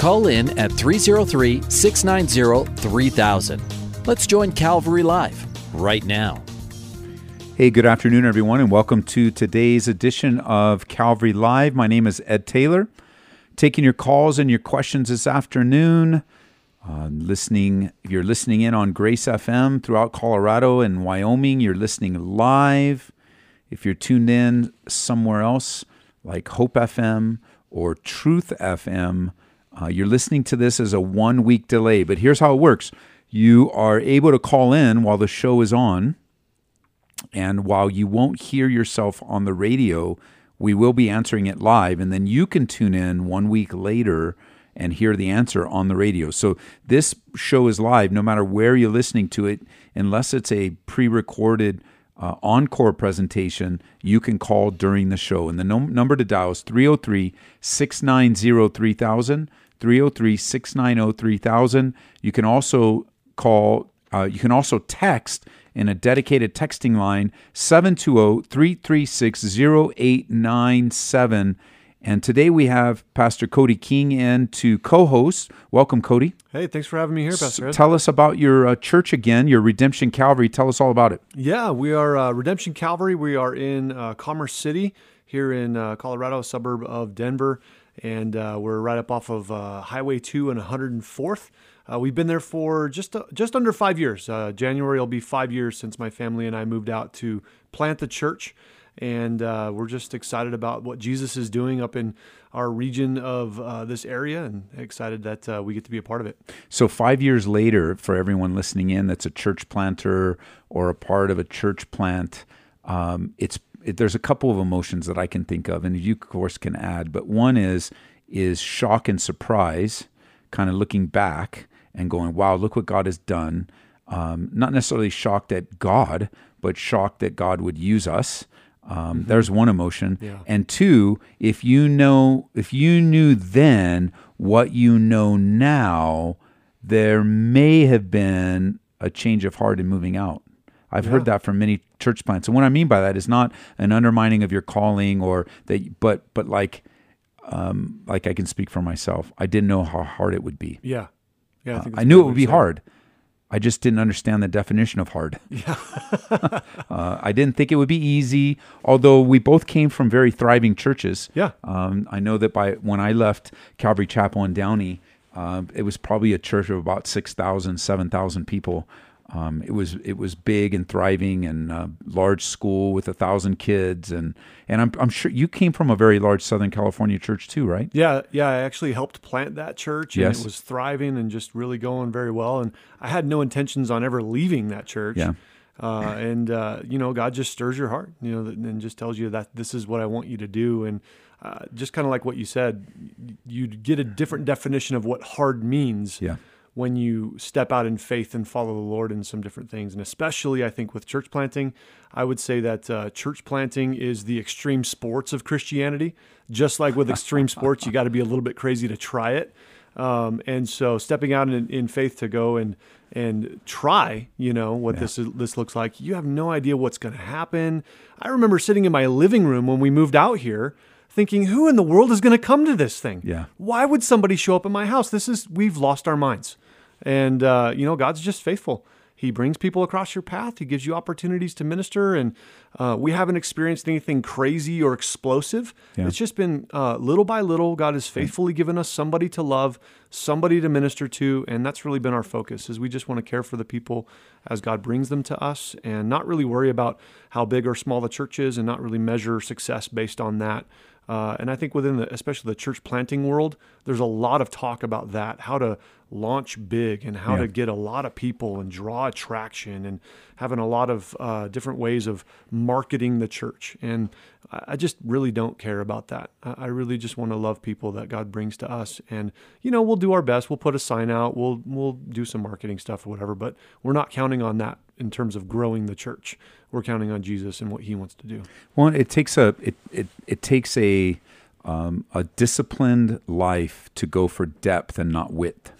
Call in at 303 690 3000. Let's join Calvary Live right now. Hey, good afternoon, everyone, and welcome to today's edition of Calvary Live. My name is Ed Taylor. Taking your calls and your questions this afternoon. Uh, listening, if you're listening in on Grace FM throughout Colorado and Wyoming, you're listening live. If you're tuned in somewhere else, like Hope FM or Truth FM, uh, you're listening to this as a one week delay. But here's how it works you are able to call in while the show is on. And while you won't hear yourself on the radio, we will be answering it live. And then you can tune in one week later and hear the answer on the radio. So this show is live no matter where you're listening to it, unless it's a pre recorded uh, encore presentation, you can call during the show. And the number to dial is 303 690 3000. 303 690 3000. You can also call, uh, you can also text in a dedicated texting line 720 336 0897. And today we have Pastor Cody King in to co host. Welcome, Cody. Hey, thanks for having me here, Pastor Ed. Tell us about your uh, church again, your Redemption Calvary. Tell us all about it. Yeah, we are uh, Redemption Calvary. We are in uh, Commerce City here in uh, Colorado, suburb of Denver. And uh, we're right up off of uh, Highway 2 and 104th. we've been there for just just under five years. January will be five years since my family and I moved out to plant the church and uh, we're just excited about what Jesus is doing up in our region of uh, this area, and excited that uh, we get to be a part of it. So, five years later, for everyone listening in, that's a church planter or a part of a church plant, um, it's it, there's a couple of emotions that I can think of, and you of course can add. But one is is shock and surprise, kind of looking back and going, "Wow, look what God has done." Um, not necessarily shocked at God, but shocked that God would use us. Um, mm-hmm. There's one emotion, yeah. and two, if you know, if you knew then what you know now, there may have been a change of heart in moving out. I've yeah. heard that from many church plants, and what I mean by that is not an undermining of your calling or that, but but like, um, like I can speak for myself. I didn't know how hard it would be. Yeah, yeah. I, uh, I knew it would be hard. I just didn't understand the definition of hard. Yeah. uh, I didn't think it would be easy, although we both came from very thriving churches. Yeah. Um, I know that by when I left Calvary Chapel in Downey, uh, it was probably a church of about 6,000, 7,000 people. Um, it was it was big and thriving and uh, large school with a thousand kids and and I'm I'm sure you came from a very large Southern California church too, right? Yeah, yeah. I actually helped plant that church, and yes. it was thriving and just really going very well. And I had no intentions on ever leaving that church. Yeah. Uh, and uh, you know, God just stirs your heart, you know, and just tells you that this is what I want you to do. And uh, just kind of like what you said, you get a different definition of what hard means. Yeah when you step out in faith and follow the Lord in some different things. And especially, I think, with church planting, I would say that uh, church planting is the extreme sports of Christianity. Just like with extreme sports, you got to be a little bit crazy to try it. Um, and so, stepping out in, in, faith to go and and try, you know, what yeah. this is, this looks like. You have no idea what's going to happen. I remember sitting in my living room when we moved out here thinking, who in the world is going to come to this thing? Yeah. Why would somebody show up at my house? This is, we've lost our minds. And, uh, you know, God's just faithful. He brings people across your path. He gives you opportunities to minister. And uh, we haven't experienced anything crazy or explosive. Yeah. It's just been uh, little by little, God has faithfully given us somebody to love, somebody to minister to. And that's really been our focus is we just want to care for the people as God brings them to us and not really worry about how big or small the church is and not really measure success based on that. Uh, and I think within the, especially the church planting world, there's a lot of talk about that, how to launch big and how Yeah. to get a lot of people and draw attraction and having a lot of uh, different ways of marketing the church. And I just really don't care about that. I I really just want to love people that God brings to us. And, you know, we'll do our best. We'll put a sign out. We'll, we'll do some marketing stuff or whatever, but we're not counting on that in terms of growing the church. We're counting on Jesus and what he wants to do. Well, it takes a it it, it takes a um, a disciplined life to go for depth and not width,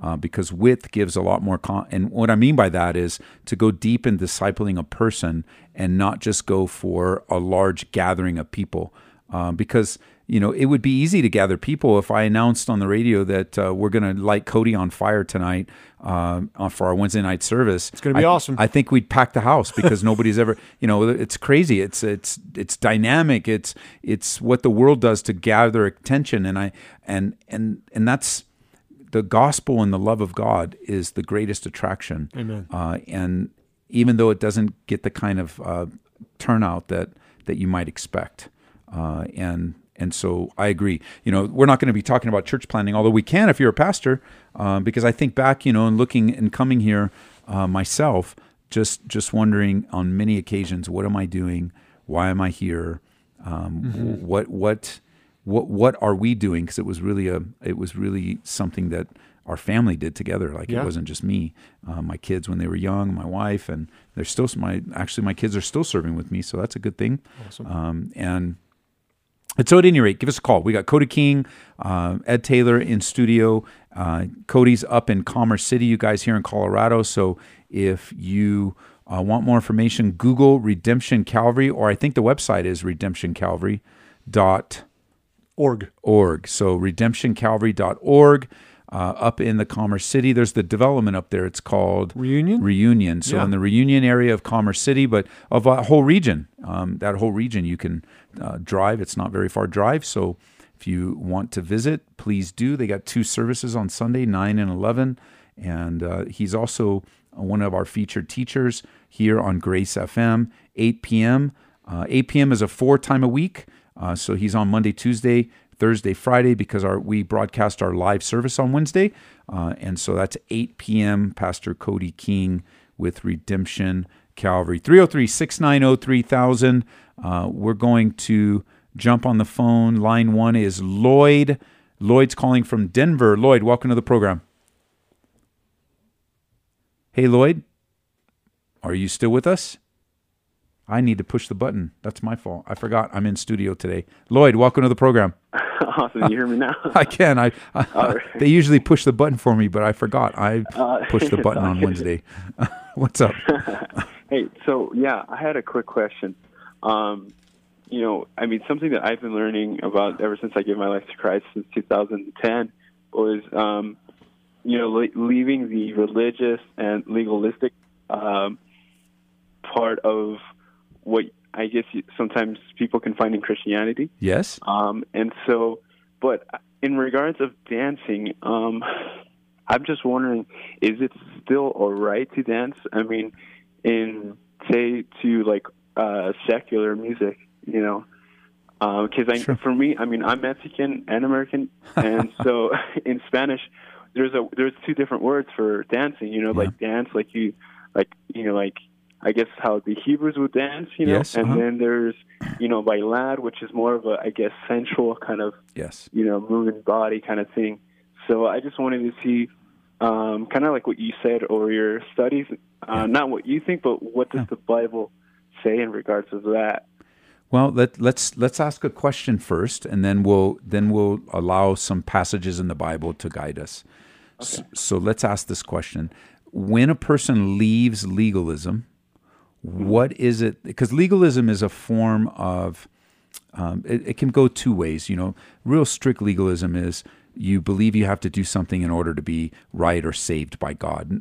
uh, because width gives a lot more. Con- and what I mean by that is to go deep in discipling a person and not just go for a large gathering of people, uh, because you know it would be easy to gather people if I announced on the radio that uh, we're going to light Cody on fire tonight on for our Wednesday night service. It's gonna be awesome. I think we'd pack the house because nobody's ever, you know, it's crazy. It's it's it's dynamic. It's it's what the world does to gather attention, and I and and and that's the gospel and the love of God is the greatest attraction. Amen. Uh, and even though it doesn't get the kind of uh, turnout that that you might expect, uh, and and so I agree. You know, we're not going to be talking about church planning, although we can if you're a pastor, um, because I think back, you know, and looking and coming here uh, myself, just just wondering on many occasions, what am I doing? Why am I here? Um, What what what what are we doing? Because it was really a it was really something that our family did together. Like Yeah. it wasn't just me. Uh, my kids when they were young, my wife, and they're still my actually my kids are still serving with me, so that's a good thing. Awesome. Um, and and so, at any rate, give us a call. We got Cody King, uh, Ed Taylor in studio. Uh, Cody's up in Commerce City, you guys here in Colorado. So, if you uh, want more information, Google Redemption Calvary, or I think the website is redemptioncalvary.org. Org. So, redemptioncalvary.org. Uh, up in the Commerce City, there's the development up there. It's called Reunion? Reunion. So Yeah. in the Reunion area of Commerce City, but of a whole region, um, that whole region, you can uh, drive. It's not very far drive. So if you want to visit, please do. They got two services on Sunday, nine and eleven, and uh, he's also one of our featured teachers here on Grace FM, 8 p.m. Uh, 8 p.m. is a four time a week. Uh, so he's on Monday, Tuesday, Thursday, Friday because our we broadcast our live service on Wednesday, uh, and so that's 8 p.m. Pastor Cody King with Redemption Calvary 303-690-3000. Uh, we're going to jump on the phone. Line one is Lloyd. Lloyd's calling from Denver. Lloyd, welcome to the program. Hey, Lloyd, are you still with us? I need to push the button. That's my fault. I forgot. I'm in studio today. Lloyd, welcome to the program. awesome. You hear me now? I can. I, I right. they usually push the button for me, but I forgot. I Uh, pushed the button on. Wednesday. What's up? hey, so yeah, I had a quick question. Um, you know, I mean, something that I've been learning about ever since I gave my life to Christ since 2010 was, um, you know, le- leaving the religious and legalistic um, part of what I guess sometimes people can find in Christianity. Yes. Um, and so, but in regards of dancing, um, I'm just wondering, is it still all right to dance? I mean, in say to like uh, secular music, you know, because I Sure. for me, I mean, I'm Mexican and American, and so in Spanish, there's a there's two different words for dancing. You know, like dance, like you, like you know, like I guess how the Hebrews would dance. You know, Yes, and uh-huh. then there's you know bailar, which is more of a I guess sensual kind of Yes. you know, moving body kind of thing. So I just wanted to see, um, kind of like what you said or your studies, uh, not what you think, but what does the Bible say in regards to that? Well, let, let's let's ask a question first, and then we'll then we'll allow some passages in the Bible to guide us. So, so let's ask this question: When a person leaves legalism, what is it? Because legalism is a form of um, it, it can go two ways. You know, real strict legalism is you believe you have to do something in order to be right or saved by God.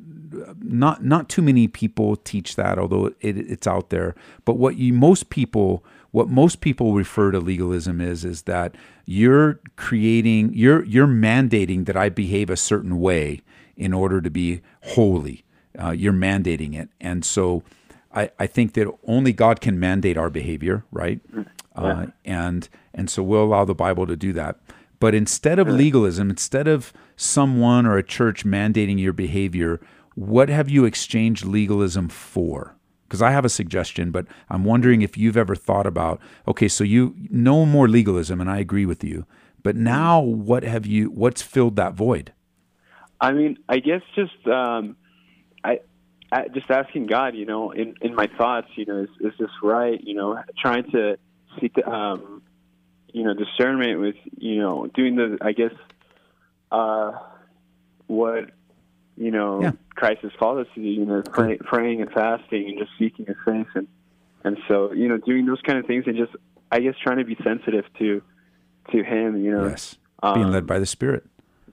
Not not too many people teach that, although it, it's out there. But what you most people what most people refer to legalism is is that you're creating you're you're mandating that I behave a certain way in order to be holy. Uh, you're mandating it, and so I, I think that only God can mandate our behavior, right? Uh, and and so we'll allow the Bible to do that. But instead of legalism, instead of someone or a church mandating your behavior, what have you exchanged legalism for? Because I have a suggestion, but I'm wondering if you've ever thought about okay, so you no more legalism, and I agree with you. But now, what have you? What's filled that void? I mean, I guess just um, I, I just asking God, you know, in in my thoughts, you know, is is this right? You know, trying to seek, um, you know, discernment with, you know, doing the, I guess, uh, what you know Yeah. Christ has called us to do, you know, pray, praying and fasting and just seeking His face, and and so you know, doing those kind of things and just, I guess, trying to be sensitive to to Him, you know, Yes, being um, led by the Spirit.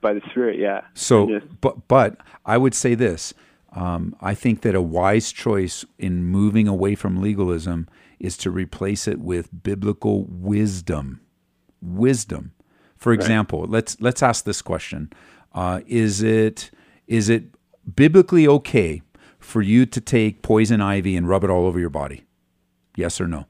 by the Spirit, yeah. So, just- but but I would say this: um, I think that a wise choice in moving away from legalism is to replace it with biblical wisdom. Wisdom. For example, let's let's ask this question: uh, Is it is it biblically okay for you to take poison ivy and rub it all over your body? Yes or no?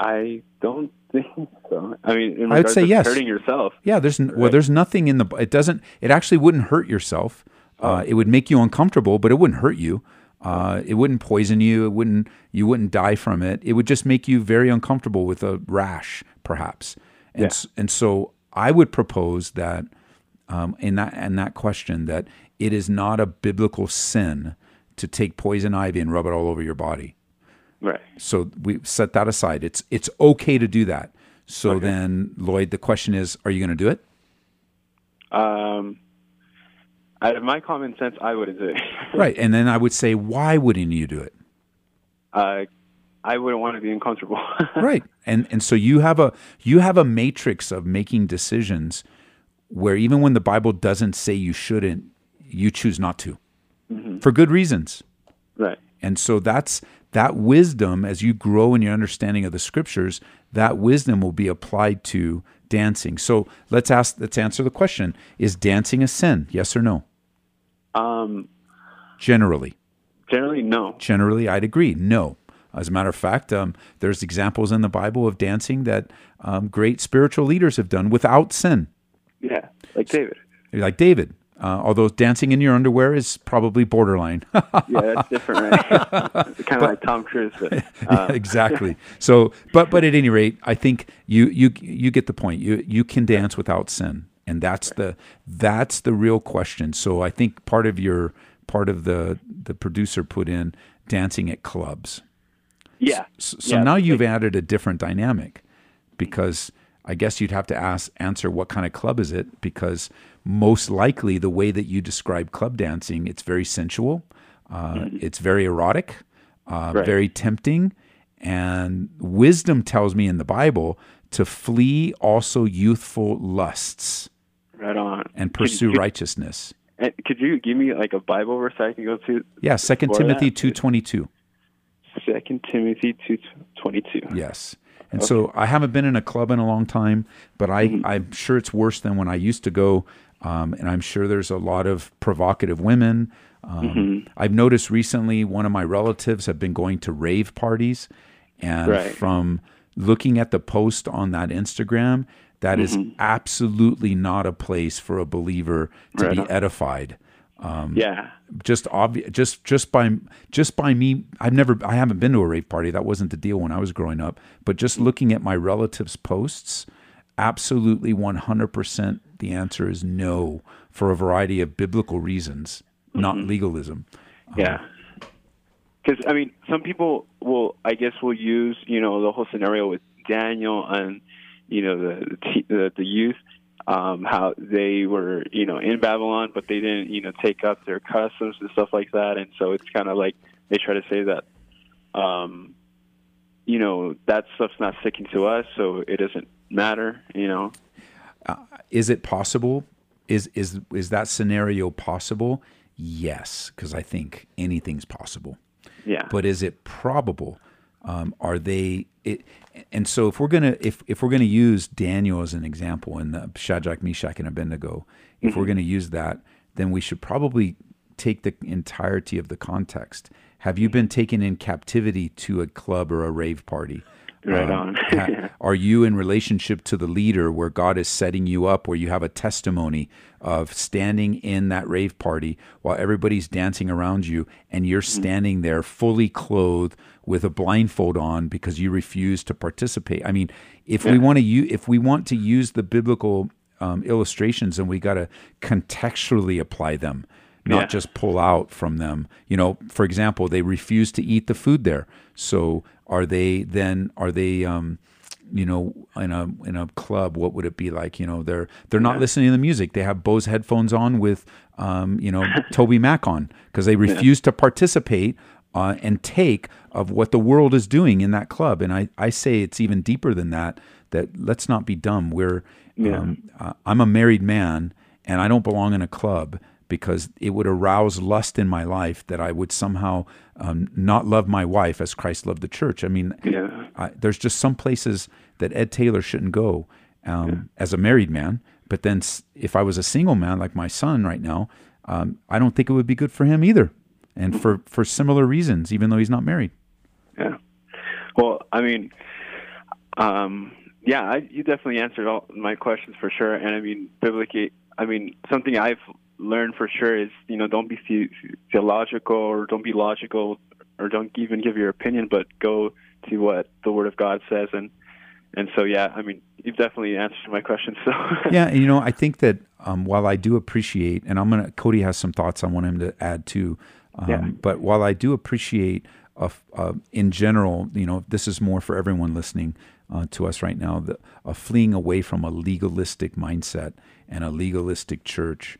I don't think so. I mean, in I would say to yes. hurting yourself. Yeah, there's n well, there's nothing in the. It doesn't. It actually wouldn't hurt yourself. Uh, it would make you uncomfortable, but it wouldn't hurt you. Uh, it wouldn't poison you. It wouldn't. You wouldn't die from it. It would just make you very uncomfortable with a rash, perhaps. And Yeah. s- and so I would propose that um, in that in that question that it is not a biblical sin to take poison ivy and rub it all over your body. Right. So we set that aside. It's it's okay to do that. So then, Lloyd, the question is, are you going to do it? Um, out of my common sense, I wouldn't do it. Right. And then I would say, why wouldn't you do it? uh, I wouldn't want to be uncomfortable. Right. And and so you have a you have a matrix of making decisions where even when the Bible doesn't say you shouldn't, you choose not to. For good reasons. right. And so that's that wisdom as you grow in your understanding of the scriptures, that wisdom will be applied to dancing. So let's ask let's answer the question. Is dancing a sin? Yes or no? Um, Generally. generally, no. Generally, I'd agree. No. As a matter of fact, um, there's examples in the Bible of dancing that um, great spiritual leaders have done without sin, Yeah, like David. like David. Uh, although dancing in your underwear is probably borderline. Yeah, that's different, right? kind of like Tom Cruise, but uh, exactly. So, but but at any rate, I think you you you get the point. You you can dance without sin, and that's the that's the real question. So I think part of your part of the the producer put in dancing at clubs. yeah. So, so Yeah, now you've added a different dynamic because I guess you'd have to ask answer what kind of club is it because most likely the way that you describe club dancing it's very sensual, uh, it's very erotic, uh, Mm-hmm. Right. very tempting, and wisdom tells me in the Bible to flee also youthful lusts right on. and pursue could, righteousness. and Could you give me like a Bible verse I can go to? Yeah, Second Timothy two twenty two. Second Timothy two twenty two. Yes. And so I haven't been in a club in a long time, but I, Mm-hmm. I'm sure it's worse than when I used to go. Um, and I'm sure there's a lot of provocative women. Um, Mm-hmm. I've noticed recently one of my relatives have been going to rave parties. And Right. from looking at the post on that Instagram, that is Mm-hmm. absolutely not a place for a believer to Right be on. edified um, Yeah. just obvious just just by just by me i've never i haven't been to a rave party that wasn't the deal when i was growing up but just mm-hmm. looking at my relatives posts absolutely 100% the answer is no for a variety of biblical reasons not mm-hmm. legalism um, Yeah. Because I mean, some people will, I guess, will use you know the whole scenario with Daniel and you know the the, the, the youth, um, how they were you know in Babylon, but they didn't you know take up their customs and stuff like that, and so it's kind of like they try to say that, um, you know, that stuff's not sticking to us, so it doesn't matter, you know. is it possible is is is that scenario possible yes because i think anything's possible Yeah. but is it probable? Um, are they? It, and so, if we're gonna if if we're gonna use Daniel as an example in the Shadrach, Meshach, and Abednego, if we're gonna use that, then we should probably take the entirety of the context have you been taken in captivity to a club or a rave party? Right Um, on. are you in relationship to the leader where God is setting you up, where you have a testimony of standing in that rave party while everybody's dancing around you and you're Mm-hmm. standing there fully clothed with a blindfold on because you refuse to participate? I mean, if we want to use, if we want to use the biblical um, illustrations, then we got to contextually apply them not Yeah. just pull out from them. You know, for example, they refuse to eat the food there. So are they then are they um you know in a in a club what would it be like? You know they're they're not listening to the music. They have Bose headphones on with um you know Toby Mac on because they refuse to participate uh, and take of what the world is doing in that club. And I I say it's even deeper than that that let's not be dumb. We're um, uh, I'm a married man and I don't belong in a club because it would arouse lust in my life that I would somehow um, not love my wife as Christ loved the church. I mean, Yeah. I, there's just some places that Ed Taylor shouldn't go um, as a married man. But then, if I was a single man like my son right now, um, I don't think it would be good for him either, and for for similar reasons, even though he's not married. Yeah. Well, I mean, um, yeah, I, you definitely answered all my questions for sure. And I mean, biblically, I mean, something I've learned for sure is, you know, don't be the- theological or don't be logical or don't even give your opinion, but go to what the Word of God says. And, and so, yeah, I mean, you've definitely answered my question. So, yeah, and, you know, I think that um, while I do appreciate, and I'm gonna, Cody has some thoughts I want him to add too. Um, Yeah. But while I do appreciate, a uh, in general, you know, this is more for everyone listening uh, to us right now, the, a fleeing away from a legalistic mindset and a legalistic church.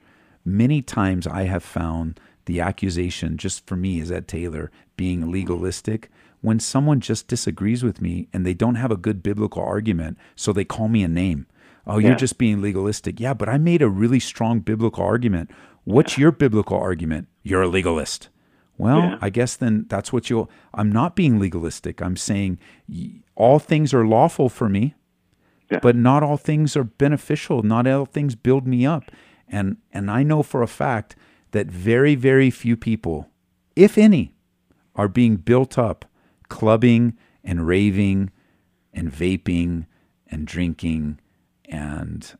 Many times I have found the accusation, just for me as Ed Taylor, being legalistic when someone just disagrees with me and they don't have a good biblical argument, so they call me a name. Oh, you're just being legalistic. Yeah, but I made a really strong biblical argument. What's your biblical argument? You're a legalist. Well, Yeah. I guess then that's what you'll. I'm not being legalistic. I'm saying all things are lawful for me, Yeah. but not all things are beneficial. Not all things build me up. And and I know for a fact that very very few people, if any, are being built up clubbing and raving and vaping and drinking and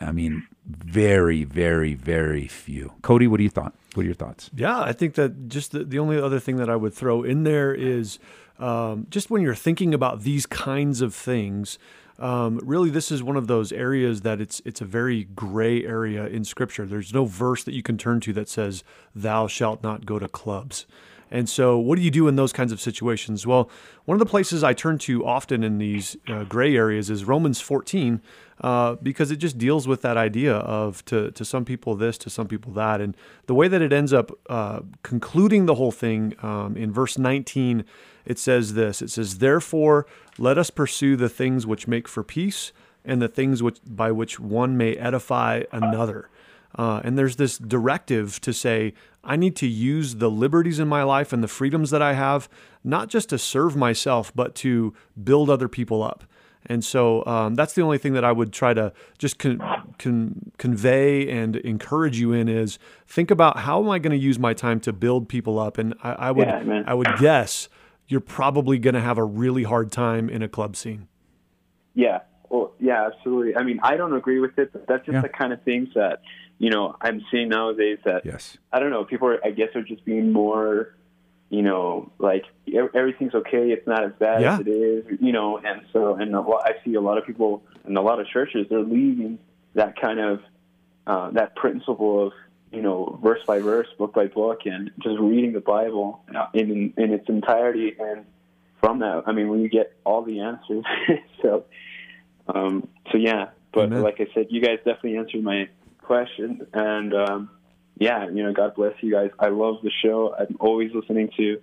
I mean very very very few. Cody, what do you thought? What are your thoughts? Yeah, I think that just the, the only other thing that I would throw in there is um, just when you're thinking about these kinds of things. Um, really, this is one of those areas that it's it's a very gray area in Scripture. There's no verse that you can turn to that says, "Thou shalt not go to clubs." And so, what do you do in those kinds of situations? Well, one of the places I turn to often in these uh, gray areas is Romans 14, uh, because it just deals with that idea of to, to some people this, to some people that. And the way that it ends up uh, concluding the whole thing um, in verse 19, it says this It says, Therefore, let us pursue the things which make for peace and the things which by which one may edify another. Uh, and there's this directive to say, I need to use the liberties in my life and the freedoms that I have, not just to serve myself, but to build other people up. And so um, that's the only thing that I would try to just con- con- convey and encourage you in is think about how am I going to use my time to build people up. And I, I would Yeah. I would guess you're probably going to have a really hard time in a club scene. Yeah. Well, yeah, absolutely. I mean, I don't agree with it, but that's just Yeah. the kind of things that, you know, I'm seeing nowadays that, Yes. I don't know, people are, I guess, are just being more, you know, like everything's okay. It's not as bad Yeah. as it is, you know, and so, and lot, I see a lot of people in a lot of churches, they're leaving that kind of, uh, that principle of, you know, verse by verse, book by book, and just reading the Bible in in its entirety. And from that, I mean, when you get all the answers, so, um, so yeah. But Amen. like I said, you guys definitely answered my question, and um, yeah, you know, God bless you guys. I love the show. I'm always listening to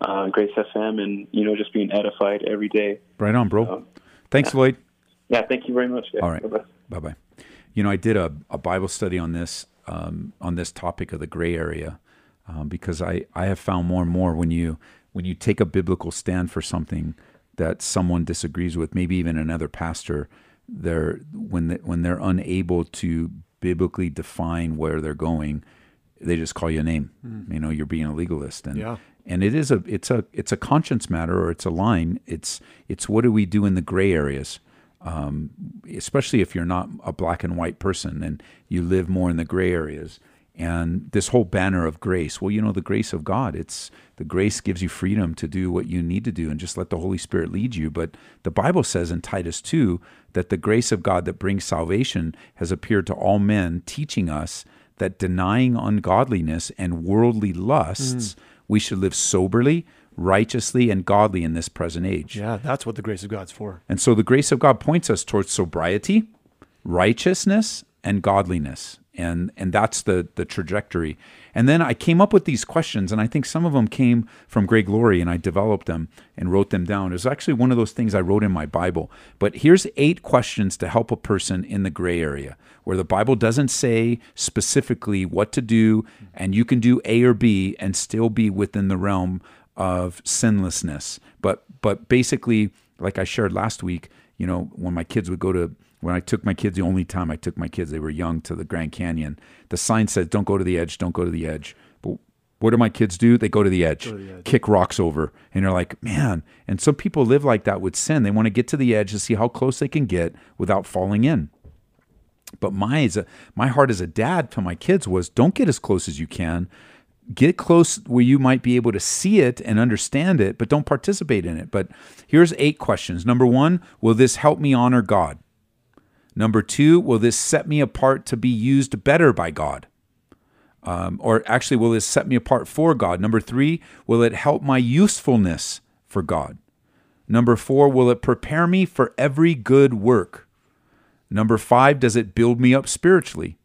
uh, Grace FM, and you know, just being edified every day. Right on, bro. Um, Thanks, Lloyd. Yeah, thank you very much. Guys. All right. Bye bye. You know, I did a, a Bible study on this um, on this topic of the gray area um, because I, I have found more and more when you when you take a biblical stand for something that someone disagrees with, maybe even another pastor, they're when they, when they're unable to biblically define where they're going, they just call you a name. You know, you're being a legalist, and Yeah. and it is a it's a it's a conscience matter or it's a line. It's it's what do we do in the gray areas, um, especially if you're not a black and white person and you live more in the gray areas. And this whole banner of grace, well, you know, the grace of God, it's the grace gives you freedom to do what you need to do and just let the Holy Spirit lead you. But the Bible says in Titus 2 that the grace of God that brings salvation has appeared to all men, teaching us that denying ungodliness and worldly lusts, mm. we should live soberly, righteously, and godly in this present age. Yeah, that's what the grace of God's for. And so the grace of God points us towards sobriety, righteousness, and godliness and and that's the the trajectory. And then I came up with these questions, and I think some of them came from Greg Laurie, and I developed them and wrote them down. It was actually one of those things I wrote in my Bible. But here's eight questions to help a person in the gray area, where the Bible doesn't say specifically what to do, and you can do A or B and still be within the realm of sinlessness. But but basically, like I shared last week, you know, when my kids would go to when I took my kids, the only time I took my kids, they were young to the Grand Canyon. The sign said, "Don't go to the edge. Don't go to the edge." But what do my kids do? They go to the edge, to the edge. kick rocks over, and they're like, "Man!" And some people live like that with sin. They want to get to the edge to see how close they can get without falling in. But my a, my heart as a dad to my kids was, "Don't get as close as you can." Get close where you might be able to see it and understand it, but don't participate in it. But here's eight questions. Number one, will this help me honor God? Number two, will this set me apart to be used better by God? Um, or actually, will this set me apart for God? Number three, will it help my usefulness for God? Number four, will it prepare me for every good work? Number five, does it build me up spiritually?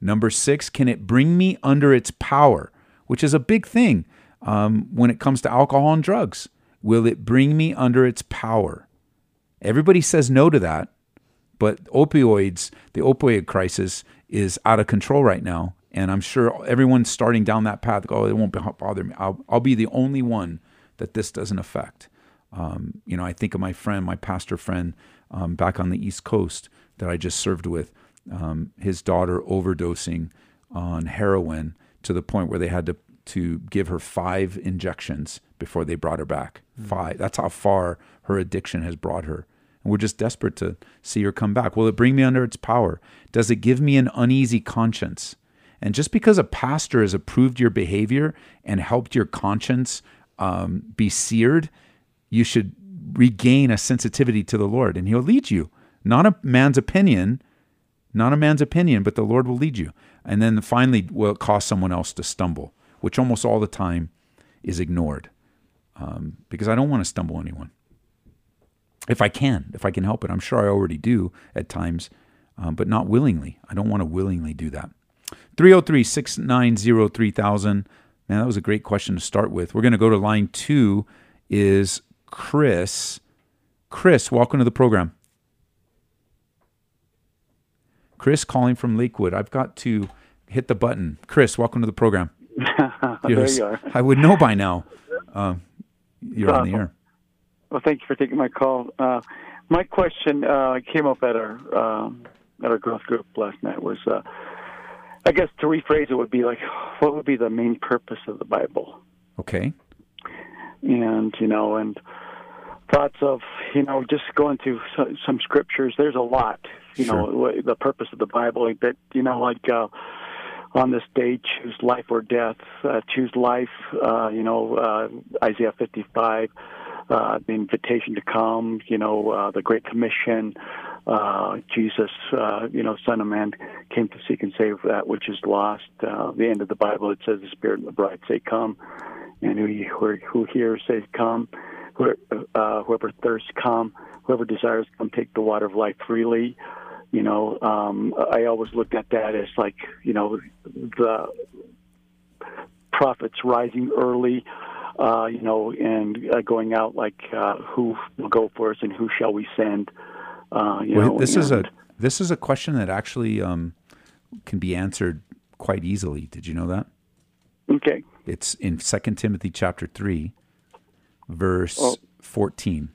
Number six, can it bring me under its power, which is a big thing um, when it comes to alcohol and drugs? Will it bring me under its power? Everybody says no to that. But opioids, the opioid crisis is out of control right now. And I'm sure everyone's starting down that path. Oh, it won't bother me. I'll, I'll be the only one that this doesn't affect. Um, you know, I think of my friend, my pastor friend um, back on the East Coast that I just served with, um, his daughter overdosing on heroin to the point where they had to, to give her five injections before they brought her back. Mm-hmm. Five. That's how far her addiction has brought her. And we're just desperate to see her come back. Will it bring me under its power? Does it give me an uneasy conscience? And just because a pastor has approved your behavior and helped your conscience um, be seared, you should regain a sensitivity to the Lord, and He'll lead you. Not a man's opinion, not a man's opinion, but the Lord will lead you. And then finally, will it cause someone else to stumble, which almost all the time is ignored, um, because I don't want to stumble anyone if I can, if I can help it. I'm sure I already do at times, um, but not willingly. I don't want to willingly do that. 303 690 3000. Man, that was a great question to start with. We're going to go to line two, is Chris. Chris, welcome to the program. Chris calling from Lakewood. I've got to hit the button. Chris, welcome to the program. there you are. I would know by now. Um, you're on the air. Well, thank you for taking my call. Uh, my question uh, came up at our um, at our growth group last night. Was uh, I guess to rephrase it would be like, what would be the main purpose of the Bible? Okay. And you know, and thoughts of you know just going through some scriptures. There's a lot. You sure. know, the purpose of the Bible. That you know, like. On this day, choose life or death. Uh, choose life. Uh, you know, uh, Isaiah 55 uh, the invitation to come, you know, uh, the Great Commission, uh, Jesus, uh, you know, Son of Man came to seek and save that which is lost. Uh, the end of the Bible, it says, the Spirit and the bride say, come. And who, who hears says, come. Uh, whoever thirsts, come. Whoever desires, come take the water of life freely. You know, um, I always looked at that as like, you know, the prophets rising early uh, you know, and uh, going out like uh, who will go us and who shall we send? Uh, you well, know, this is a this is a question that actually um, can be answered quite easily. Did you know that? Okay. It's in Second Timothy chapter three, verse oh. fourteen.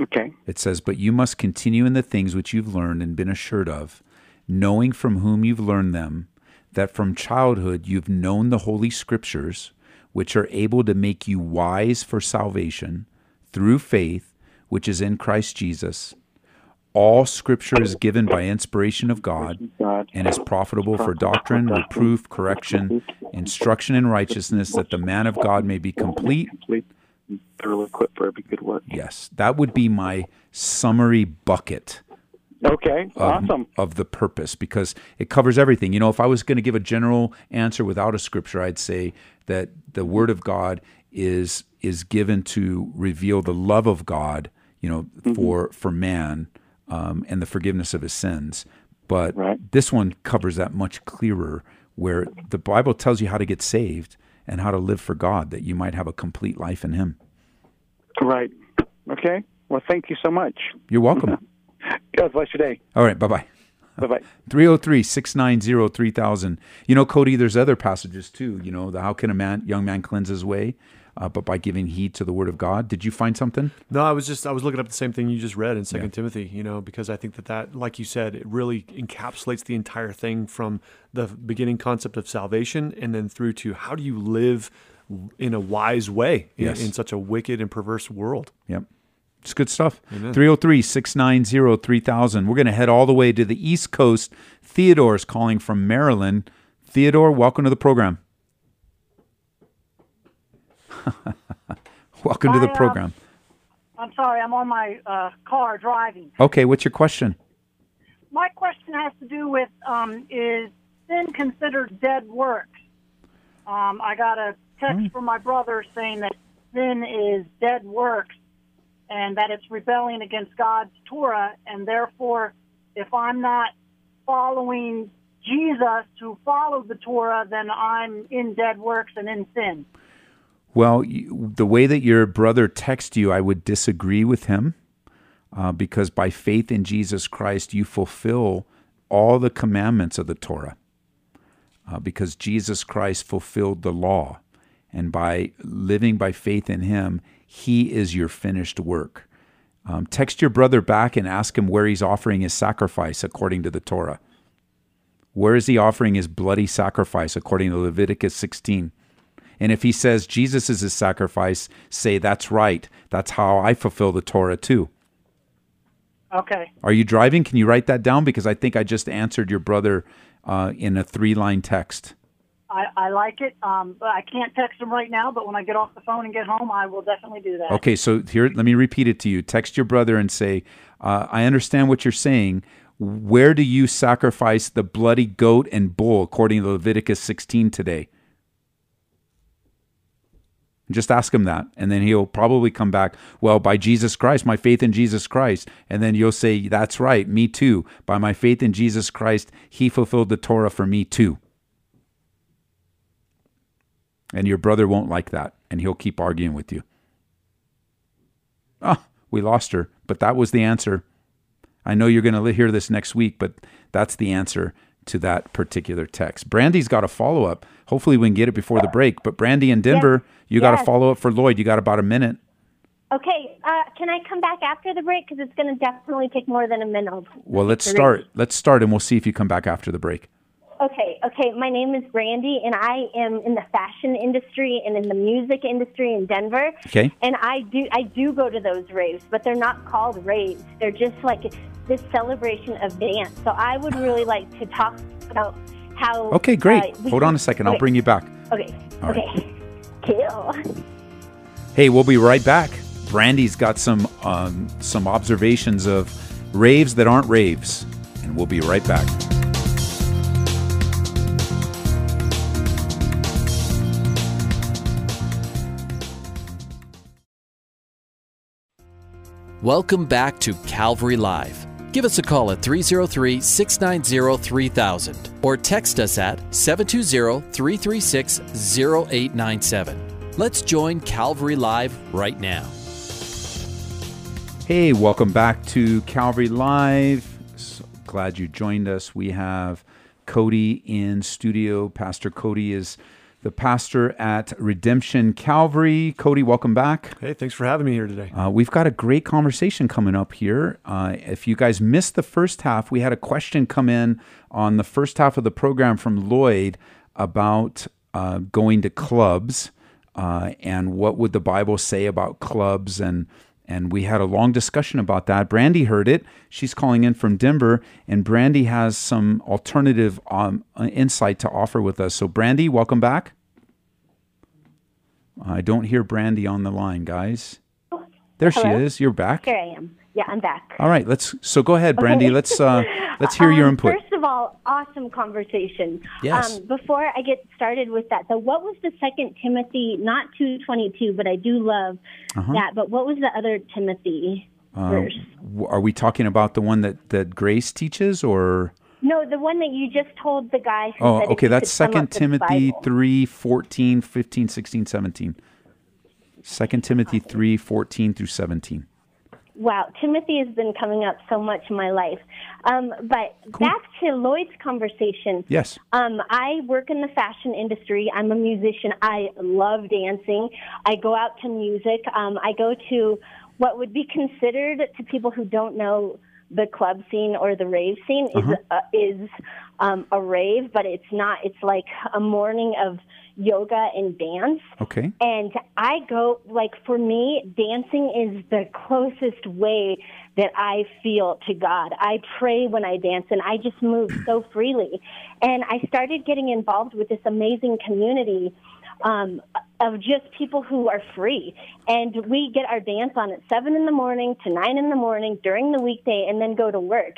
Okay. It says, "But you must continue in the things which you've learned and been assured of, knowing from whom you've learned them, that from childhood you've known the holy scriptures." which are able to make you wise for salvation through faith, which is in Christ Jesus. All scripture is given by inspiration of God and is profitable for doctrine, reproof, correction, instruction in righteousness, that the man of God may be complete. Thoroughly equipped for every good work. Yes, that would be my summary bucket Okay, of, awesome. of the purpose because it covers everything. You know, if I was going to give a general answer without a scripture, I'd say that the word of God is is given to reveal the love of God, you know, Mm-hmm. for for man um, and the forgiveness of his sins. But Right. this one covers that much clearer, where the Bible tells you how to get saved and how to live for God, that you might have a complete life in Him. Right. Okay. Well, thank you so much. You're welcome. God bless your day. All right, bye bye. Bye bye. 303 690 3000. You know, Cody, there's other passages too. You know, the how can a man, young man cleanse his way? Uh, but by giving heed to the word of God. Did you find something? No, I was just I was looking up the same thing you just read in Second Timothy. You know, because I think that that, like you said, it really encapsulates the entire thing from the beginning concept of salvation and then through to how do you live in a wise way in, Yes. in such a wicked and perverse world. Yep. It's good stuff. 303 690 3000. We're going to head all the way to the East Coast. Theodore is calling from Maryland. Theodore, welcome to the program. welcome to the uh, program. I'm sorry, I'm on my uh, car driving. Okay, what's your question? My question has to do with um, is sin considered dead works? Um, I got a text from my brother saying that sin is dead works and that it's rebelling against God's Torah, and therefore, if I'm not following Jesus who followed the Torah, then I'm in dead works and in sin. Well, the way that your brother texted you, I would disagree with him uh, because by faith in Jesus Christ, you fulfill all the commandments of the Torah uh, because Jesus Christ fulfilled the law. And by living by faith in him, he is your finished work. Um, text your brother back and ask him where he's offering his sacrifice according to the Torah. Where is he offering his bloody sacrifice according to Leviticus 16? And if he says Jesus is his sacrifice, say, That's right. That's how I fulfill the Torah too. Okay. Are you driving? Can you write that down? Because I think I just answered your brother uh, in a three line text. I, I like it. Um, but I can't text him right now, but when I get off the phone and get home, I will definitely do that. Okay, so here, let me repeat it to you. Text your brother and say, uh, I understand what you're saying. Where do you sacrifice the bloody goat and bull according to Leviticus 16 today? Just ask him that, and then he'll probably come back. Well, by Jesus Christ, my faith in Jesus Christ, and then you'll say, "That's right, me too. By my faith in Jesus Christ, He fulfilled the Torah for me too." And your brother won't like that, and he'll keep arguing with you. Oh, we lost her, but that was the answer. I know you're going to hear this next week, but that's the answer to that particular text. Brandy's got a follow up. Hopefully, we can get it before the break. But Brandy in Denver, you got a follow up for Lloyd. You got about a minute. Okay, uh, can I come back after the break? Because it's going to definitely take more than a minute. Well, let's start. Let's start, and we'll see if you come back after the break. Okay, okay. My name is Brandy, and I am in the fashion industry and in the music industry in Denver. Okay. And I do, I do go to those raves, but they're not called raves. They're just like this celebration of dance. So I would really like to talk about how. Okay, great. uh, we Hold on a second. I'll bring you back. Okay. All right. okay. Kill. Hey, we'll be right back. Brandy's got some um, some observations of raves that aren't raves, and we'll be right back. Welcome back to Calvary Live. Give us a call at 303 690 3000 or text us at 720 336 0897. Let's join Calvary Live right now. Hey, welcome back to Calvary Live. So glad you joined us. We have Cody in studio. Pastor Cody is the pastor at Redemption Calvary. Cody, welcome back. Hey, thanks for having me here today. Uh, we've got a great conversation coming up here. Uh, if you guys missed the first half, we had a question come in on the first half of the program from Lloyd about uh, going to clubs uh, and what would the Bible say about clubs and and we had a long discussion about that. Brandy heard it. She's calling in from Denver, and Brandy has some alternative um, insight to offer with us. So, Brandy, welcome back. I don't hear Brandy on the line, guys. There Hello? she is. You're back. Here I am. Yeah, I'm back. All right, let's. So go ahead, Brandy. Okay. Let's uh, let's hear your Um, input. First of all, awesome conversation. Yes. Um, before I get started with that, so what was the second Timothy? Not two twenty two, but I do love Uh-huh. that. But what was the other Timothy Uh, verse? are we talking about the one that that Grace teaches, or? No, the one that you just told the guy. Who Oh, okay. That's Second Timothy Bible. 3, 14, 15, 16, 17. 2 Timothy 3, 14 through 17. Wow, Timothy has been coming up so much in my life. Um, but back to Lloyd's conversation. Yes. Um, I work in the fashion industry. I'm a musician. I love dancing. I go out to music. Um, I go to what would be considered to people who don't know the club scene or the rave scene Uh-huh. is uh, is um, a rave, but it's not. It's like a morning of yoga and dance. Okay. And I go, like, for me, dancing is the closest way that I feel to God. I pray when I dance and I just move so freely. And I started getting involved with this amazing community um, of just people who are free. And we get our dance on at 7 in the morning to 9 in the morning during the weekday and then go to work.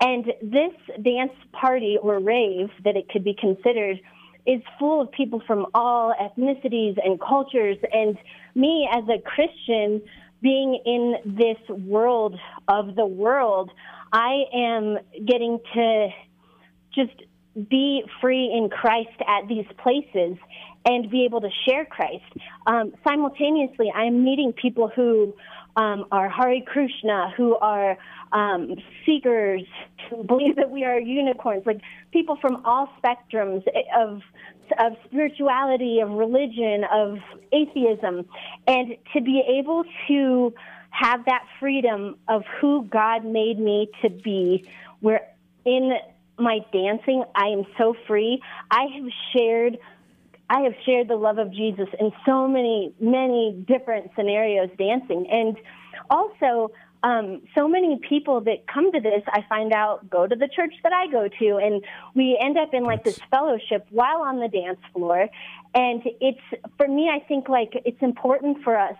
And this dance party or rave that it could be considered is full of people from all ethnicities and cultures. And me as a Christian, being in this world of the world, I am getting to just be free in Christ at these places and be able to share Christ. Um, simultaneously, I am meeting people who um, are Hare Krishna, who are um, seekers, who believe that we are unicorns, like people from all spectrums of of spirituality, of religion, of atheism, and to be able to have that freedom of who God made me to be, where in my dancing I am so free. I have shared I have shared the love of Jesus in so many, many different scenarios dancing. And also, um, so many people that come to this, I find out, go to the church that I go to, and we end up in like this fellowship while on the dance floor. And it's, for me, I think like it's important for us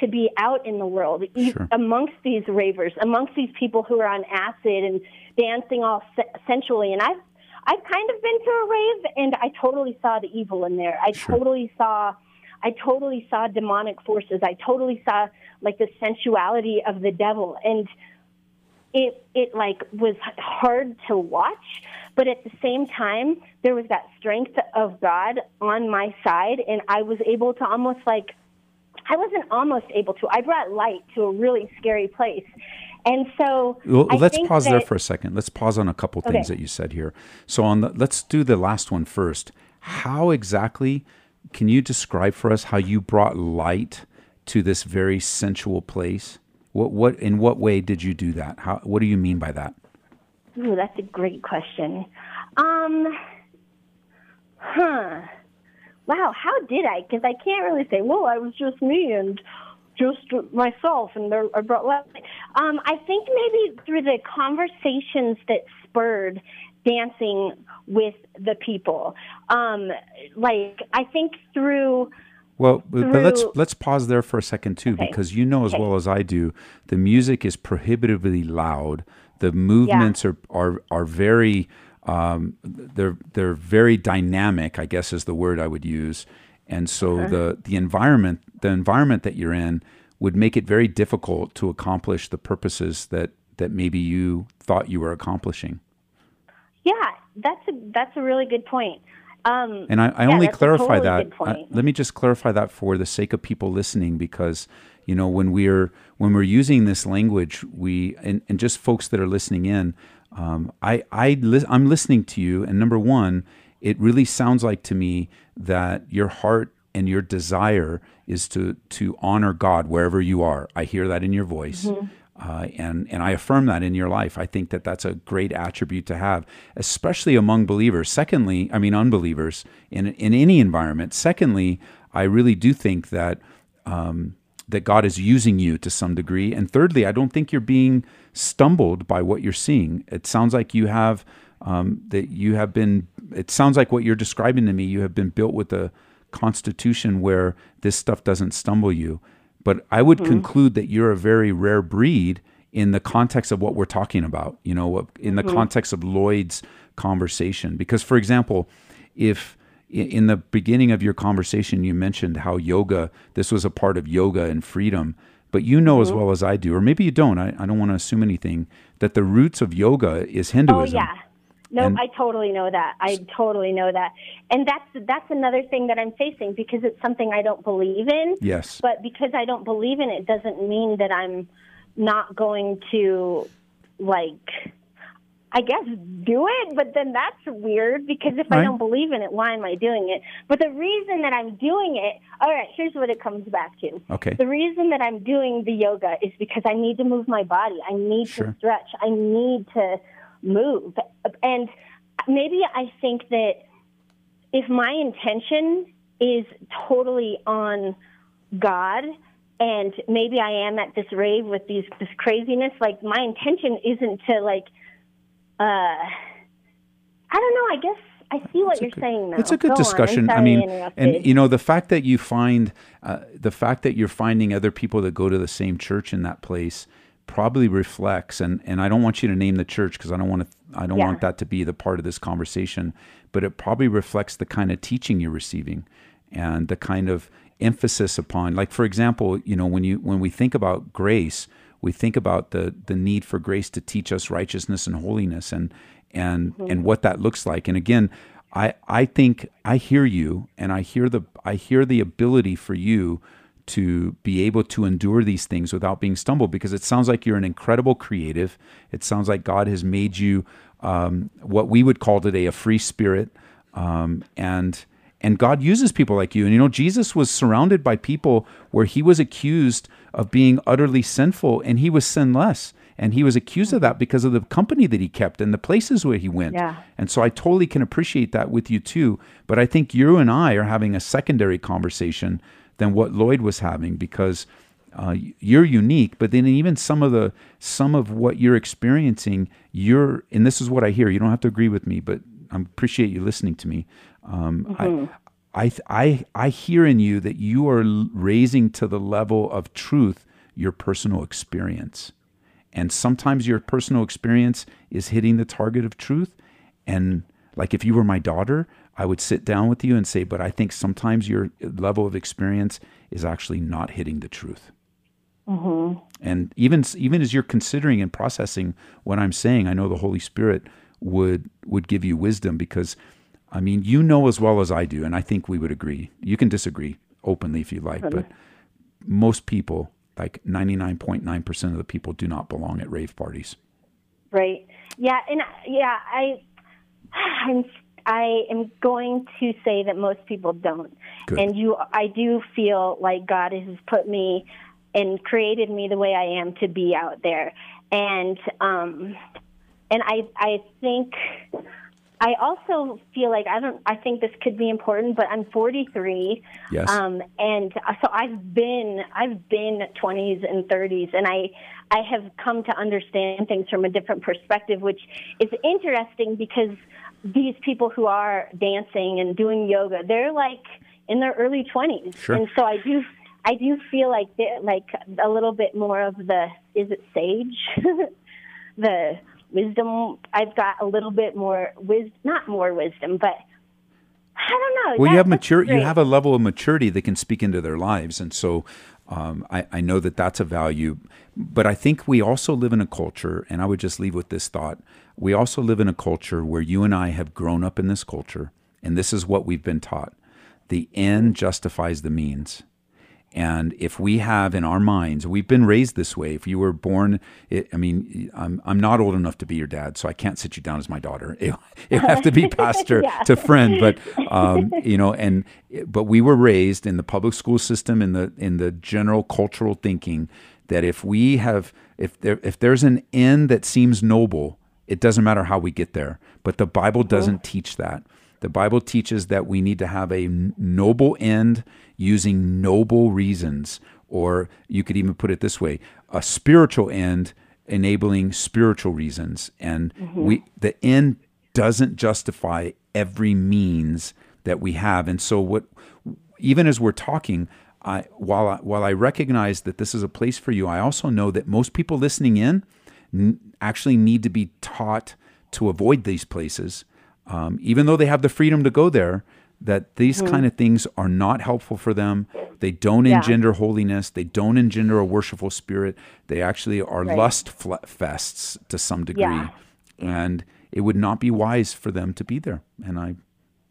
to be out in the world e- amongst these ravers, amongst these people who are on acid and dancing all se- sensually. And I've I've kind of been to a rave, and I totally saw the evil in there. I totally saw, I totally saw demonic forces. I totally saw like the sensuality of the devil, and it it like was hard to watch. But at the same time, there was that strength of God on my side, and I was able to almost like, I wasn't almost able to. I brought light to a really scary place. And so Well, let's pause there for a second. Let's pause on a couple things Okay. that you said here. So on the, let's do the last one first. How exactly can you describe for us how you brought light to this very sensual place? What what in what way did you do that? How what do you mean by that? Ooh, that's a great question. Um, huh. Wow, how did I? Because I can't really say, well, I was just me and just myself, and I brought. Um, I think maybe through the conversations that spurred dancing with the people. Um, like, I think through. Well, but but let's let's pause there for a second too, Okay. because you know as Okay. well as I do, the music is prohibitively loud. The movements are are are very um, they're they're very dynamic. I guess is the word I would use. And so Uh-huh. the the environment the environment that you're in would make it very difficult to accomplish the purposes that that maybe you thought you were accomplishing. Yeah, that's a that's a really good point. Um, And I, I yeah, only clarify totally that. uh, let me just clarify that for the sake of people listening, because you know when we're when we're using this language, we and, and just folks that are listening in, um, I I li- I'm listening to you, and number one, it really sounds like to me that your heart and your desire is to to honor God wherever you are. I hear that in your voice. Mhm. Uh, and and I affirm that in your life. I think that that's a great attribute to have, especially among believers. Secondly, I mean unbelievers in in any environment. Secondly, I really do think that um, that God is using you to some degree. And thirdly, I don't think you're being stumbled by what you're seeing. It sounds like you have um, that you have been. It sounds like what you're describing to me. You have been built with a constitution where this stuff doesn't stumble you. But I would mm-hmm. conclude that you're a very rare breed in the context of what we're talking about. You know, in the mm-hmm. context of Lloyd's conversation. Because, for example, if in the beginning of your conversation you mentioned how yoga this was a part of yoga and freedom but you know mm-hmm. as well as i do or maybe you don't I, I don't want to assume anything that the roots of yoga is hinduism oh yeah no and, i totally know that i totally know that and that's that's another thing that i'm facing because it's something i don't believe in yes but because i don't believe in it doesn't mean that i'm not going to like I guess do it, but then that's weird because if right. I don't believe in it, why am I doing it? But the reason that I'm doing it, all right, here's what it comes back to. Okay. The reason that I'm doing the yoga is because I need to move my body. I need sure. to stretch. I need to move. And maybe I think that if my intention is totally on God, and maybe I am at this rave with these this craziness, like my intention isn't to like uh, I don't know. I guess I see what you're good, saying now. It's a good Go discussion. I mean, and you know, the fact that you find uh, the fact that you're finding other people that go to the same church in that place probably reflects and and I don't want you to name the church because I don't want to I don't yeah. want that to be the part of this conversation, but it probably reflects the kind of teaching you're receiving and the kind of emphasis upon like for example, you know, when you when we think about grace, we think about the the need for grace to teach us righteousness and holiness and and mm-hmm. and what that looks like. And again, I I think I hear you and I hear the I hear the ability for you to be able to endure these things without being stumbled because it sounds like you're an incredible creative. It sounds like God has made you um, what we would call today a free spirit. Um, and and God uses people like you. And you know, Jesus was surrounded by people where he was accused of being utterly sinful and he was sinless. And he was accused of that because of the company that he kept and the places where he went. Yeah. And so I totally can appreciate that with you too. But I think you and I are having a secondary conversation than what Lloyd was having because uh, you're unique. But then even some of the some of what you're experiencing, you're and this is what I hear. You don't have to agree with me, but I appreciate you listening to me. Um, mm-hmm. I, I, I hear in you that you are raising to the level of truth your personal experience. And sometimes your personal experience is hitting the target of truth. And like if you were my daughter, I would sit down with you and say, but I think sometimes your level of experience is actually not hitting the truth. Mm-hmm. And even even as you're considering and processing what I'm saying, I know the Holy Spirit would would give you wisdom because I mean, you know as well as I do, and I think we would agree. You can disagree openly if you like, but most people, like 99.9% of the people, do not belong at rave parties. Right. Yeah. And yeah, I, I'm, I am going to say that most people don't. Good. And you, I do feel like God has put me and created me the way I am to be out there. And, um, and I, I think I also feel like I don't. I think this could be important, but I'm 43. Yes. Um, and so I've been I've been 20s and 30s, and I I have come to understand things from a different perspective, which is interesting because these people who are dancing and doing yoga, they're like in their early 20s, sure. and so I do I do feel like like a little bit more of the is it sage the wisdom. I've got a little bit more wisdom, not more wisdom, but I don't know. Well, that, you have mature. You have a level of maturity that can speak into their lives, and so um, I, I know that that's a value. But I think we also live in a culture, and I would just leave with this thought: we also live in a culture where you and I have grown up in this culture, and this is what we've been taught: the end justifies the means. And if we have in our minds, we've been raised this way. If you were born, it, I mean, I'm, I'm not old enough to be your dad, so I can't sit you down as my daughter. It, it have to be pastor yeah. to friend, but um, you know, and but we were raised in the public school system, in the in the general cultural thinking that if we have, if there if there's an end that seems noble, it doesn't matter how we get there. But the Bible doesn't mm-hmm. teach that. The Bible teaches that we need to have a noble end using noble reasons, or you could even put it this way a spiritual end enabling spiritual reasons. And Mhm. we the end doesn't justify every means that we have. And so what even as we're talking, I, while I, while I recognize that this is a place for you, I also know that most people listening in n- actually need to be taught to avoid these places, um, even though they have the freedom to go there. That these Mhm. kind of things are not helpful for them. They don't Yeah. engender holiness. They don't engender a worshipful spirit. They actually are Right. lust fl- fests to some degree, Yeah. and it would not be wise for them to be there. And I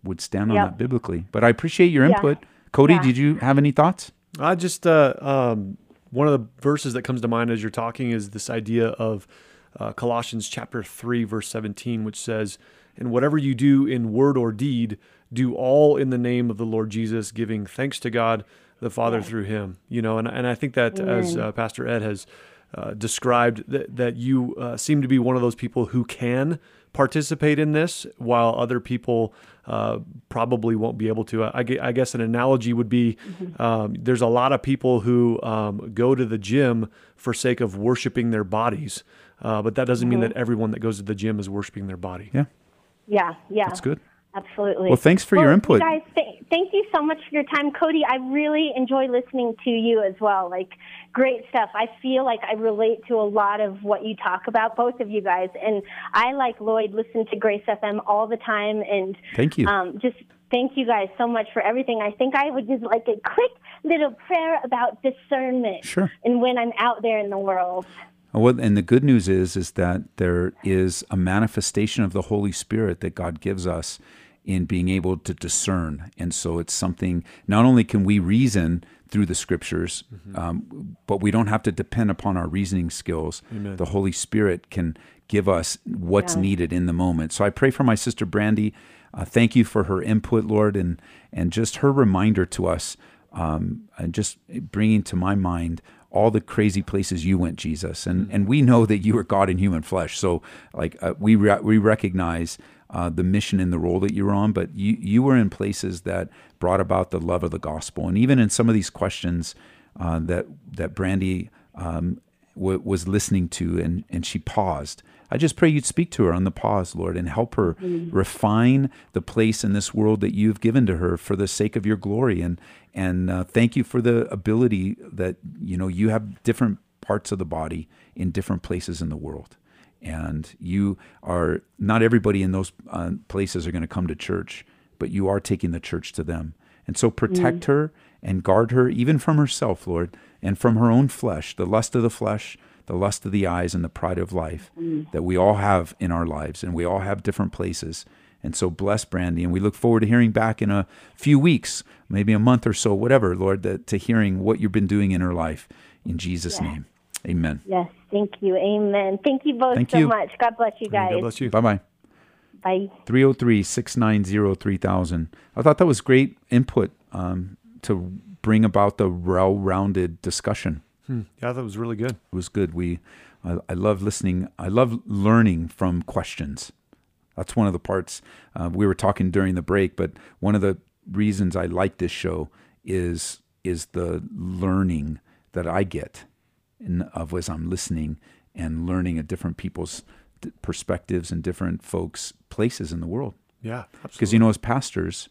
would stand on Yep. that biblically. But I appreciate your Yeah. input. Cody, Yeah. did you have any thoughts? I just uh, um, one of the verses that comes to mind as you're talking is this idea of uh, Colossians chapter three verse seventeen, which says, "And whatever you do in word or deed, do all in the name of the Lord Jesus, giving thanks to God the Father through Him." You know, and and I think that as uh, Pastor Ed has uh, described that that you uh, seem to be one of those people who can participate in this, while other people uh, probably won't be able to. I, I guess an analogy would be um, there's a lot of people who um, go to the gym for sake of worshiping their bodies, uh, but that doesn't mean Mhm. that everyone that goes to the gym is worshiping their body. Yeah. Yeah, yeah. That's good. Absolutely. Well, thanks for your input. You guys, th- thank you so much for your time. Cody, I really enjoy listening to you as well. Like, great stuff. I feel like I relate to a lot of what you talk about, both of you guys. And I, like Lloyd, listen to Grace FM all the time. And Thank you. Um, just thank you guys so much for everything. I think I would just like a quick little prayer about discernment. Sure. And when I'm out there in the world. Well, and the good news is is that there is a manifestation of the Holy Spirit that God gives us in being able to discern, and so it's something. Not only can we reason through the Scriptures, um, but we don't have to depend upon our reasoning skills. Amen. The Holy Spirit can give us what's Yeah. needed in the moment. So I pray for my sister Brandy. Uh, thank you for her input, Lord, and and just her reminder to us, um, and just bringing to my mind all the crazy places you went, Jesus, and and we know that you are God in human flesh. So like uh, we re- we recognize. Uh, the mission and the role that you were on, but you you were in places that brought about the love of the gospel, and even in some of these questions uh, that that Brandy um, w- was listening to, and and she paused. I just pray you'd speak to her on the pause, Lord, and help her Mhm. refine the place in this world that you've given to her for the sake of your glory. And and uh, thank you for the ability that you know you have different parts of the body in different places in the world, and you are not everybody in those uh, places are going to come to church, but you are taking the church to them. And so protect Mm. her and guard her even from herself, Lord, and from her own flesh, the lust of the flesh, the lust of the eyes, and the pride of life Mm. that we all have in our lives, and we all have different places. And so bless Brandy, and we look forward to hearing back in a few weeks, maybe a month or so, whatever, Lord, that, to hearing what you've been doing in her life. In Jesus' Yeah. name, amen. Yes, thank you. Amen. Thank you both Thank so you. much. God bless you guys. God bless you. Bye bye. Bye. 303 690 3000. I thought that was great input um, to bring about the well rounded discussion. Hmm. Yeah, that was really good. It was good. We, I, I love listening. I love learning from questions. That's one of the parts uh, we were talking during the break. But one of the reasons I like this show is is the learning that I get in, of as I'm listening and learning at different people's perspectives and different folks' places in the world. Yeah, Absolutely. Because you know, as pastors,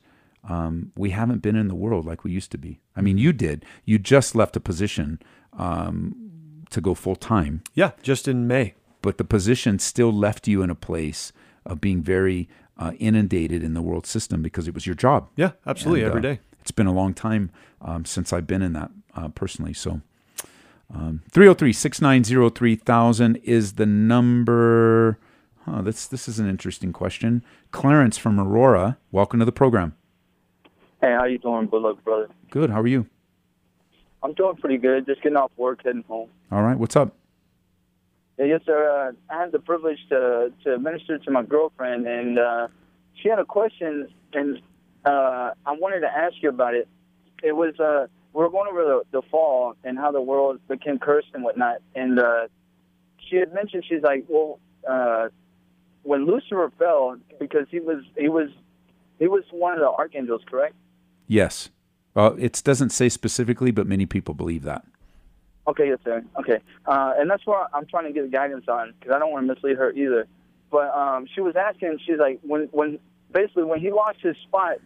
um, we haven't been in the world like we used to be. I mean, you did. You just left a position um, to go full time. Yeah, just in May. But the position still left you in a place of being very uh, inundated in the world system because it was your job. Yeah, absolutely, And, every uh, day. It's been a long time um, since I've been in that uh, personally. So. Um, 303 690 3000 is the number. Huh, this, this is an interesting question. Clarence from Aurora, welcome to the program. Hey, how you doing? Good luck, brother. Good. How are you? I'm doing pretty good. Just getting off work, heading home. All right. What's up? Yeah, yes, sir. Uh, I had the privilege to to minister to my girlfriend, and uh, she had a question, and uh, I wanted to ask you about it. It was uh, we were going over the, the fall and how the world became cursed and whatnot, and uh, she had mentioned she's like, well, uh, when Lucifer fell, because he was he was he was one of the archangels, correct? Yes. Uh, it doesn't say specifically, but many people believe that. Okay, yes, sir. Okay, uh, and that's what I'm trying to get guidance on because I don't want to mislead her either. But um, she was asking, she's like, when when basically when he lost his spot,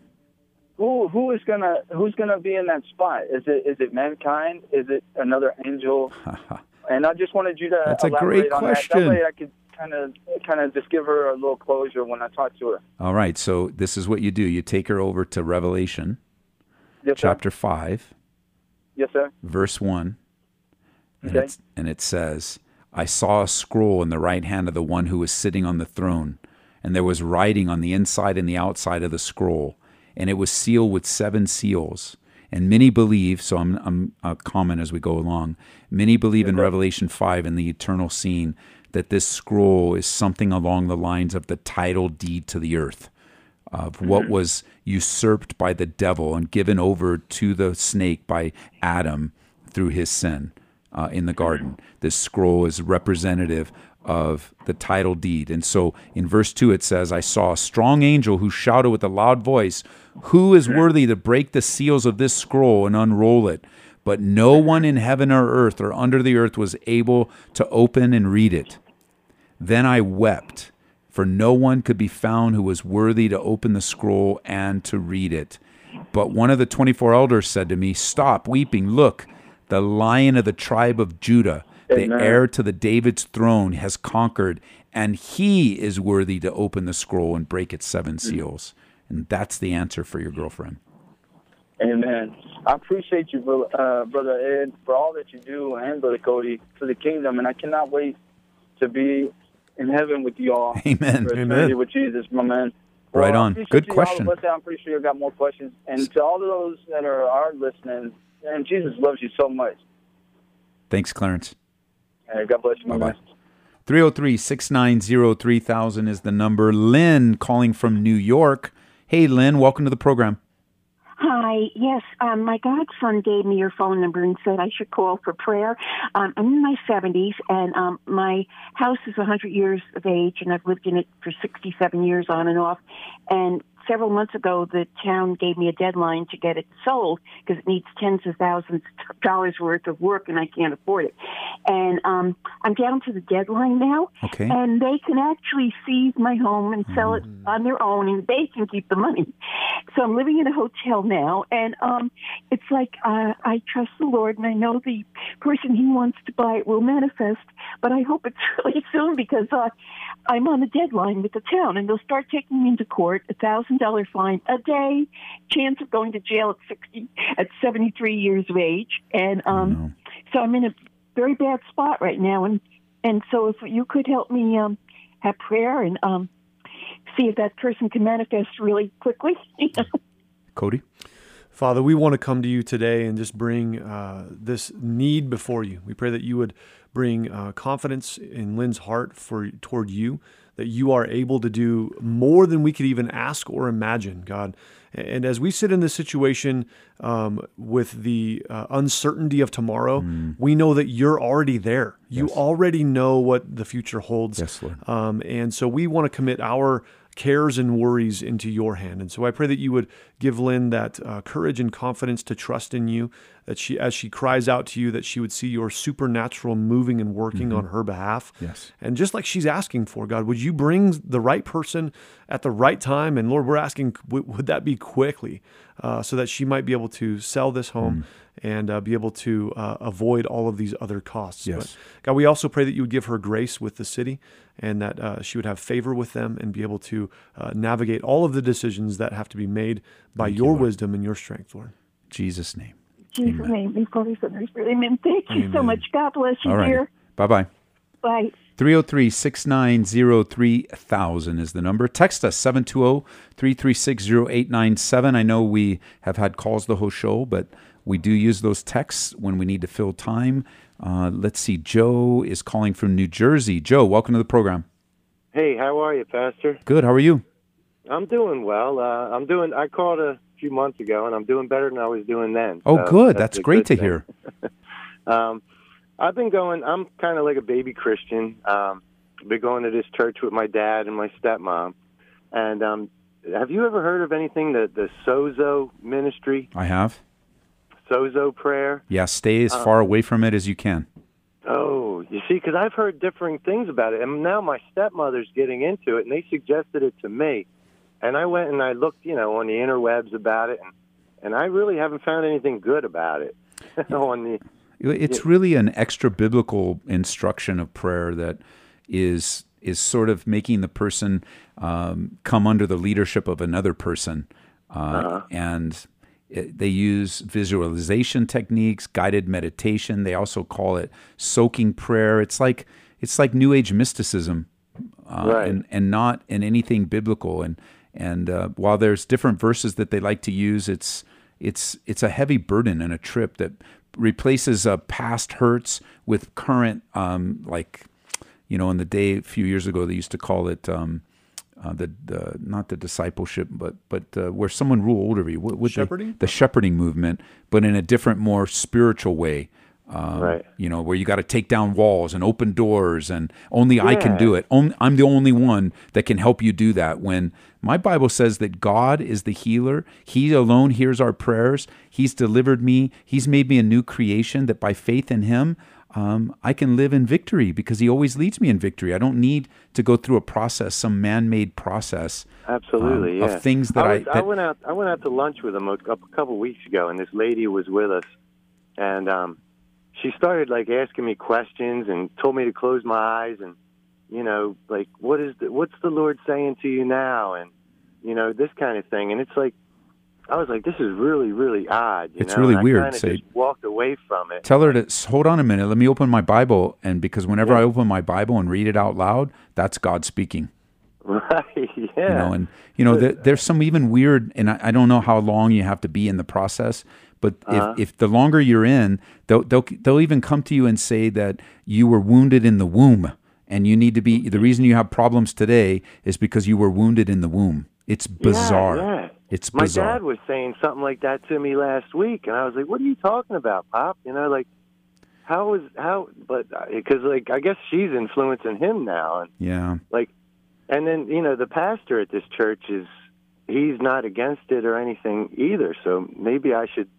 who who is gonna who's gonna be in that spot? Is it is it mankind? Is it another angel? and I just wanted you to That's a great on that. question. That way I could kind of kind of just give her a little closure when I talk to her. All right. So this is what you do you take her over to Revelation Yes, sir. chapter 5, Yes, sir. verse 1. And, Okay. and it says, I saw a scroll in the right hand of the one who was sitting on the throne, and there was writing on the inside and the outside of the scroll, and it was sealed with seven seals. And many believe, so I'm, I'm uh, comment as we go along, many believe in Revelation 5 in the eternal scene that this scroll is something along the lines of the title deed to the earth of mm-hmm. what was usurped by the devil and given over to the snake by Adam through his sin uh, in the mm-hmm. garden. This scroll is representative of the title deed. And so in verse 2 it says, I saw a strong angel who shouted with a loud voice, Who is worthy to break the seals of this scroll and unroll it? But no mm-hmm. one in heaven or earth or under the earth was able to open and read it. Then I wept, for no one could be found who was worthy to open the scroll and to read it. But one of the 24 elders said to me, Stop weeping. Look, the lion of the tribe of Judah, the heir to the David's throne, has conquered, and he is worthy to open the scroll and break its seven seals. And that's the answer for your girlfriend. Amen. I appreciate you, uh, brother Ed, for all that you do, and brother Cody for the kingdom, and I cannot wait to be in heaven with you all. Amen. Amen. with Jesus, my man. Right Well, I on. Good all question. listening. I'm pretty sure you've got more questions. And to all of those that are, are listening, and Jesus loves you so much. Thanks, Clarence. And God bless you, my Bye-bye. man. 303 690 3000 is the number. Lynn calling from New York. Hey, Lynn, welcome to the program. Hi. Yes, um, my godson gave me your phone number and said I should call for prayer. Um, I'm in my 70s, and um, my house is 100 years of age, and I've lived in it for 67 years on and off. And several months ago, the town gave me a deadline to get it sold because it needs tens of thousands of dollars worth of work, and I can't afford it. And um, I'm down to the deadline now, Okay. and they can actually seize my home and sell it on their own, and they can keep the money. So I'm living in a hotel now, and um, it's like uh, I trust the Lord, and I know the person He wants to buy it will manifest. But I hope it's really soon because uh, I'm on a deadline with the town, and they'll start taking me into court. A thousand dollar fine a day, chance of going to jail at sixty, at seventy three years of age, and um, so I'm in a very bad spot right now, and and so if you could help me um, have prayer and um, see if that person can manifest really quickly. Cody? Father, we want to come to you today and just bring uh, this need before you. We pray that you would bring uh, confidence in Lynn's heart for toward you, that you are able to do more than we could even ask or imagine, God. And as we sit in this situation um, with the uh, uncertainty of tomorrow, we know that you're already there. You already know what the future holds. Yes, Lord. Um, and so we want to commit our cares and worries into your hand. And so I pray that you would give Lynn that uh, courage and confidence to trust in you, that she, as she cries out to you, that she would see your supernatural moving and working on her behalf. Yes. And just like she's asking for, God, would you bring the right person at the right time? And Lord, we're asking, w- would that be quickly uh, so that she might be able to sell this home and uh, be able to uh, avoid all of these other costs? Yes. But God, we also pray that you would give her grace with the city and that uh, she would have favor with them and be able to uh, navigate all of the decisions that have to be made by Thank your Lord. wisdom and your strength, Lord. Jesus' name. Jesus' Amen. name, we call these sinners really mean. Thank you so much. God bless you, All right. dear. Bye bye. Bye. 303 690 3000 is the number. Text us 720 336 0897. I know we have had calls the whole show, but we do use those texts when we need to fill time. Uh, let's see. Joe is calling from New Jersey. Joe, welcome to the program. Hey, how are you, Pastor? Good. How are you? I'm doing well. Uh, I'm doing. I called a few months ago, and I'm doing better than I was doing then. Oh, So good. That's, a great good to hear. Um, I've been going. I'm kind of like a baby Christian. Um, been going to this church with my dad and my stepmom, and um, have you ever heard of anything that the Sozo ministry, I have. Sozo prayer? Yeah, stay as Uh, far away from it as you can. Oh, you see, because I've heard differing things about it, and now my stepmother's getting into it, and they suggested it to me, and I went and I looked, you know, on the interwebs about it, and and I really haven't found anything good about it on the. It's really an extra biblical instruction of prayer that is is sort of making the person um, come under the leadership of another person, uh, Uh-huh. and it, they use visualization techniques, guided meditation. They also call it soaking prayer. It's like it's like New Age mysticism, uh, Right. and and not in anything biblical. And and uh, while there's different verses that they like to use, it's it's it's a heavy burden and a trip that replaces uh, past hurts with current um, like you know in the day a few years ago they used to call it um, uh, the, the not the discipleship but but uh, where someone rule over you. What, what they- the shepherding movement but in a different more spiritual way um, Right. you know where you got to take down walls and open doors and only I can do it only, I'm the only one that can help you do that when my Bible says that God is the healer he alone hears our prayers he's delivered me he's made me a new creation that by faith in him um, I can live in victory because he always leads me in victory I don't need to go through a process some man-made process Absolutely, um, yeah. of things that I, was, I that, went out. I went out to lunch with him a, a couple weeks ago, and this lady was with us, and um, she started like asking me questions and told me to close my eyes and you know like what is the, what's the Lord saying to you now and you know this kind of thing, and it's like I was like this is really really odd. You It's know? really and weird, say- just walked away from it. Tell her to hold on a minute. Let me open my Bible, and because whenever I open my Bible and read it out loud, that's God speaking. Right? You Yeah. know, and you know, there, there's some even weird, and I, I don't know how long you have to be in the process, but Uh-huh. if, if the longer you're in, they'll, they'll they'll even come to you and say that you were wounded in the womb, and you need to be. The reason you have problems today is because you were wounded in the womb. It's bizarre. Yeah, yeah. It's My dad was saying something like that to me last week, and I was like, "What are you talking about, Pop?" You know, like how is how? But because like I guess she's influencing him now, and yeah. like, and then you know the pastor at this church is he's not against it or anything either. So maybe I should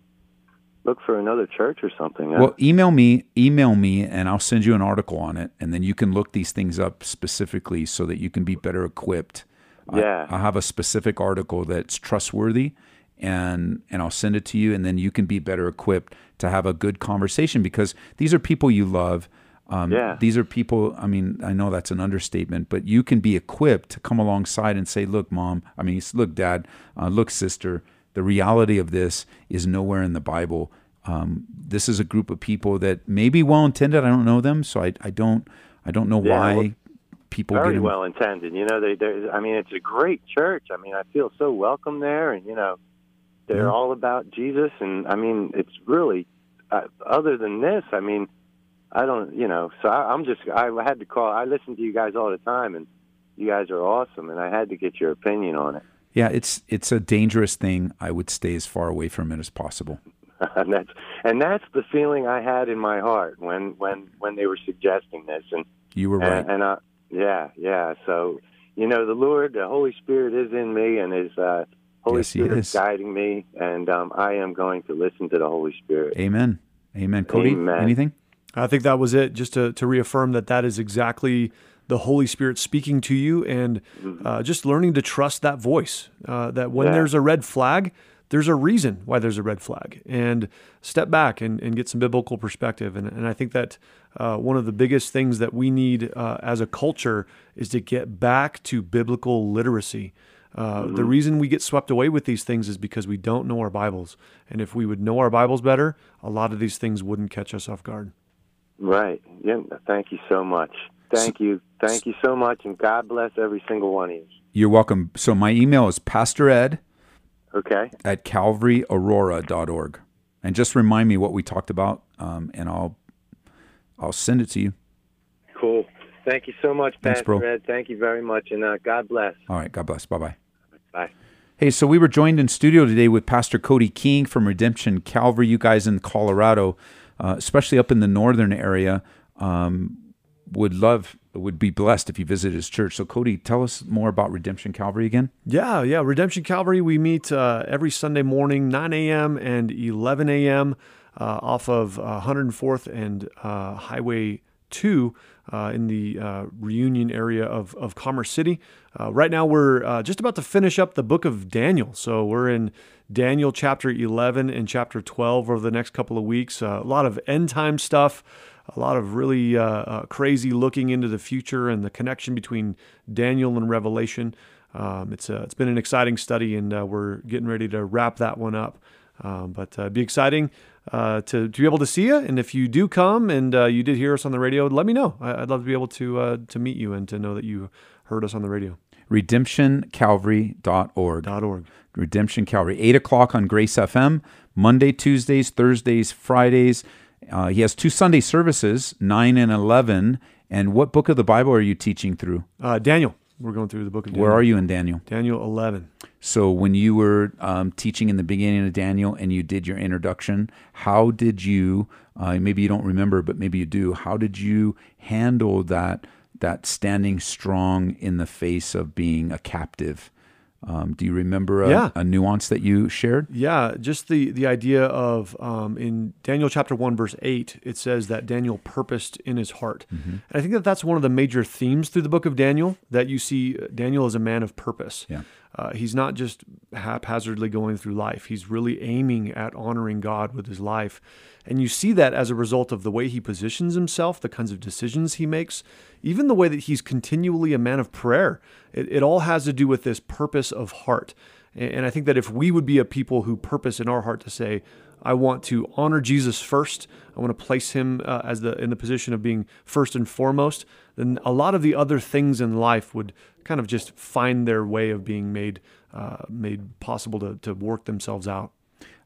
look for another church or something. Well, email me, email me, and I'll send you an article on it, and then you can look these things up specifically so that you can be better equipped. I- Yeah. I'll have a specific article that's trustworthy, and and I'll send it to you, and then you can be better equipped to have a good conversation because these are people you love. Um, Yeah. These are people. I mean, I know that's an understatement, but you can be equipped to come alongside and say, "Look, mom. I mean, look, dad. Uh, look, sister. The reality of this is nowhere in the Bible. Um, this is a group of people that may be well intended. I don't know them, so I, I don't I don't know Yeah, why well, people very get well intended. You know, they, they. I mean, it's a great church. I mean, I feel so welcome there, and you know, they're Yeah. all about Jesus. And I mean, it's really. Uh, other than this, I mean, I don't. You know, so I, I'm just. I had to call. I listen to you guys all the time, and you guys are awesome. And I had to get your opinion on it. Yeah, it's it's a dangerous thing. I would stay as far away from it as possible. and that's and that's the feeling I had in my heart when when when they were suggesting this. And You were right. And I, yeah, yeah. So, you know, the Lord, the Holy Spirit is in me and is, uh, Holy Yes, Spirit is. guiding me. And um, I am going to listen to the Holy Spirit. Amen. Amen. Cody, Amen. anything? I think that was it, just to, to reaffirm that that is exactly the Holy Spirit speaking to you and uh, just learning to trust that voice. Uh, that when Yeah. there's a red flag, there's a reason why there's a red flag. And step back and, and get some biblical perspective. And, and I think that uh, one of the biggest things that we need uh, as a culture is to get back to biblical literacy. Uh, The reason we get swept away with these things is because we don't know our Bibles. And if we would know our Bibles better, a lot of these things wouldn't catch us off guard. Right. Yeah. Thank you so much. Thank you. Thank you so much. And God bless every single one of you. You're welcome. So my email is Pastor Ed. Okay. at calvaryaurora.org. And just remind me what we talked about, um, and I'll I'll send it to you. Cool. Thank you so much, Thanks, Pastor bro. Ed. Thank you very much. And uh, God bless. All right. God bless. Bye bye. Bye. Hey, so we were joined in studio today with Pastor Cody King from Redemption Calvary. You guys in Colorado, uh, especially up in the northern area, um, would love would be blessed if you visit his church. So, Cody, tell us more about Redemption Calvary again. Yeah, yeah. Redemption Calvary, we meet uh, every Sunday morning, 9 a.m. and 11 a.m. Uh, off of uh, 104th and uh, Highway 2 uh, in the uh, Reunion area of, of Commerce City. right now, we're just about to finish up the book of Daniel. So, we're in Daniel chapter 11 and chapter 12 over the next couple of weeks. a lot of end time stuff a lot of really uh, uh, crazy looking into the future and the connection between Daniel and Revelation. Um, it's a, uh, it's been an exciting study, and uh, we're getting ready to wrap that one up. Um, but uh, be exciting uh, to, to be able to see you. And if you do come and you did hear us on the radio, let me know. I, would love to be able to to meet you and to know that you heard us on the radio. RedemptionCalvary.org. .org. Redemption Calvary, 8 o'clock on Grace FM, Monday, Tuesdays, Thursdays, Fridays. Uh, he has two Sunday services, 9 and 11. And what book of the Bible are you teaching through? Uh, Daniel. We're going through the book of Daniel. Where are you in Daniel? Daniel 11. So, when you were um, teaching in the beginning of Daniel and you did your introduction, how did you, uh, maybe you don't remember, but maybe you do, how did you handle that, that standing strong in the face of being a captive? Um, do you remember a, yeah. a, nuance that you shared? Yeah, just the, the idea of um, in Daniel chapter 1, verse 8, it says that Daniel purposed in his heart. Mm-hmm. And I think that that's one of the major themes through the book of Daniel that you see uh, Daniel as a man of purpose. Yeah. Uh, he's not just haphazardly going through life, he's really aiming at honoring God with his life. And you see that as a result of the way he positions himself, the kinds of decisions he makes, even the way that he's continually a man of prayer. It, it all has to do with this purpose of heart. And I think that if we would be a people who purpose in our heart to say, I want to honor Jesus first. I want to place him uh, as the in the position of being first and foremost. Then a lot of the other things in life would kind of just find their way of being made uh, made possible to to work themselves out.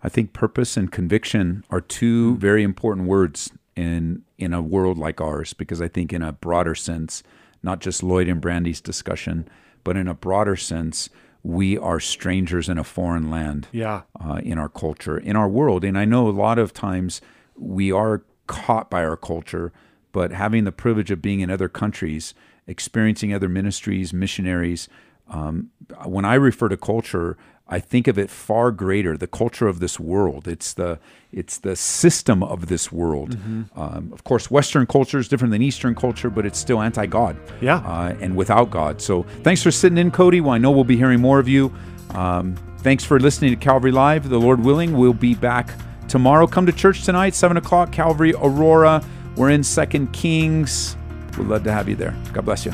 I think purpose and conviction are two mm-hmm. very important words in in a world like ours because I think in a broader sense, not just Lloyd and Brandy's discussion, but in a broader sense, we are strangers in a foreign land. Yeah. Uh, in our culture, in our world, and I know a lot of times we are caught by our culture, but having the privilege of being in other countries, experiencing other ministries, missionaries. Um, when I refer to culture, I think of it far greater. The culture of this world. It's the it's the system of this world. Mm-hmm. Um, of course, Western culture is different than Eastern culture, but it's still anti-God. Yeah, uh, and without God. So thanks for sitting in, Cody. Well, I know we'll be hearing more of you. Um, thanks for listening to Calvary Live. The Lord willing, we'll be back tomorrow. Come to church tonight, seven o'clock. Calvary Aurora. We're in Second Kings. We'd love to have you there. God bless you.